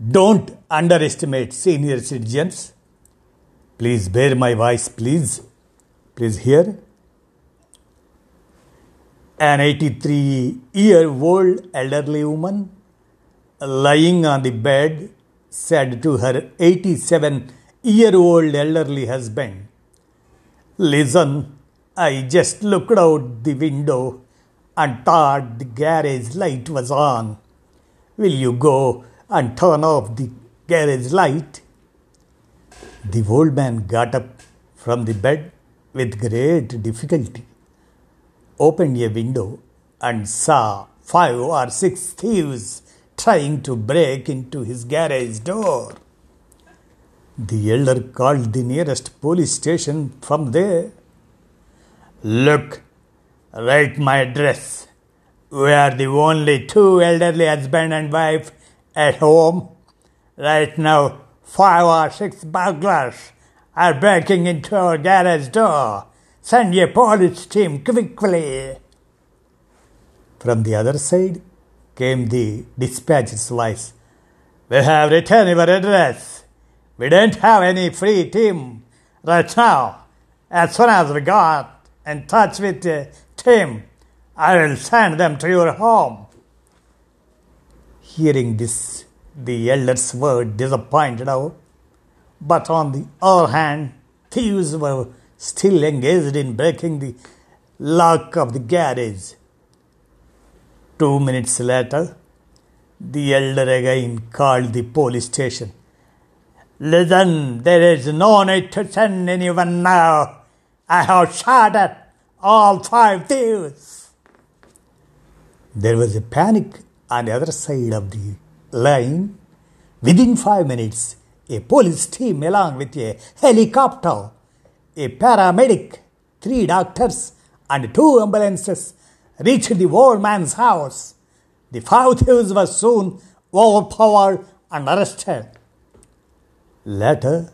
Don't underestimate senior citizens. Please bear my voice, please. Please hear. An 83 year old elderly woman lying on the bed said to her 87 year old elderly husband, Listen, I just looked out the window and thought the garage light was on. Will you go and turn off the garage light? The old man got up from the bed with great difficulty, opened a window, and saw five or six thieves trying to break into his garage door. The elder called the nearest police station from there. Look, write my address. We are the only two elderly husband and wife at home. Right now, five or six burglars are breaking into our garage door. Send your police team quickly. From the other side came the dispatcher's voice. We have written your address. We don't have any free team right now. As soon as we got in touch with the team, I will send them to your home. Hearing this, the elders were disappointed out, but on the other hand, thieves were still engaged in breaking the lock of the garage. Two minutes later, the elder again called the police station. Listen, there is no need to send anyone now. I have shot at all five thieves. There was a panic on the other side of the line. Within five minutes, a police team, along with a helicopter, a paramedic, three doctors, and two ambulances, reached the old man's house. The five thieves were soon overpowered and arrested. Later,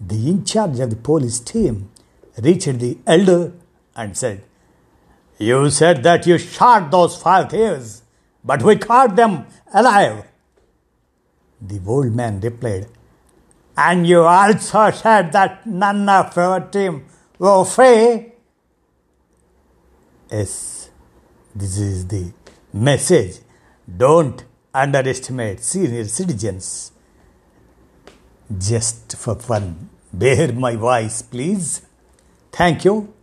the in charge of the police team reached the elder and said, You said that you shot those five thieves, but we caught them alive. The old man replied, And you also said that none of your team were free. Yes, this is the message. Don't underestimate senior citizens. Just for fun, bear my voice, please. Thank you.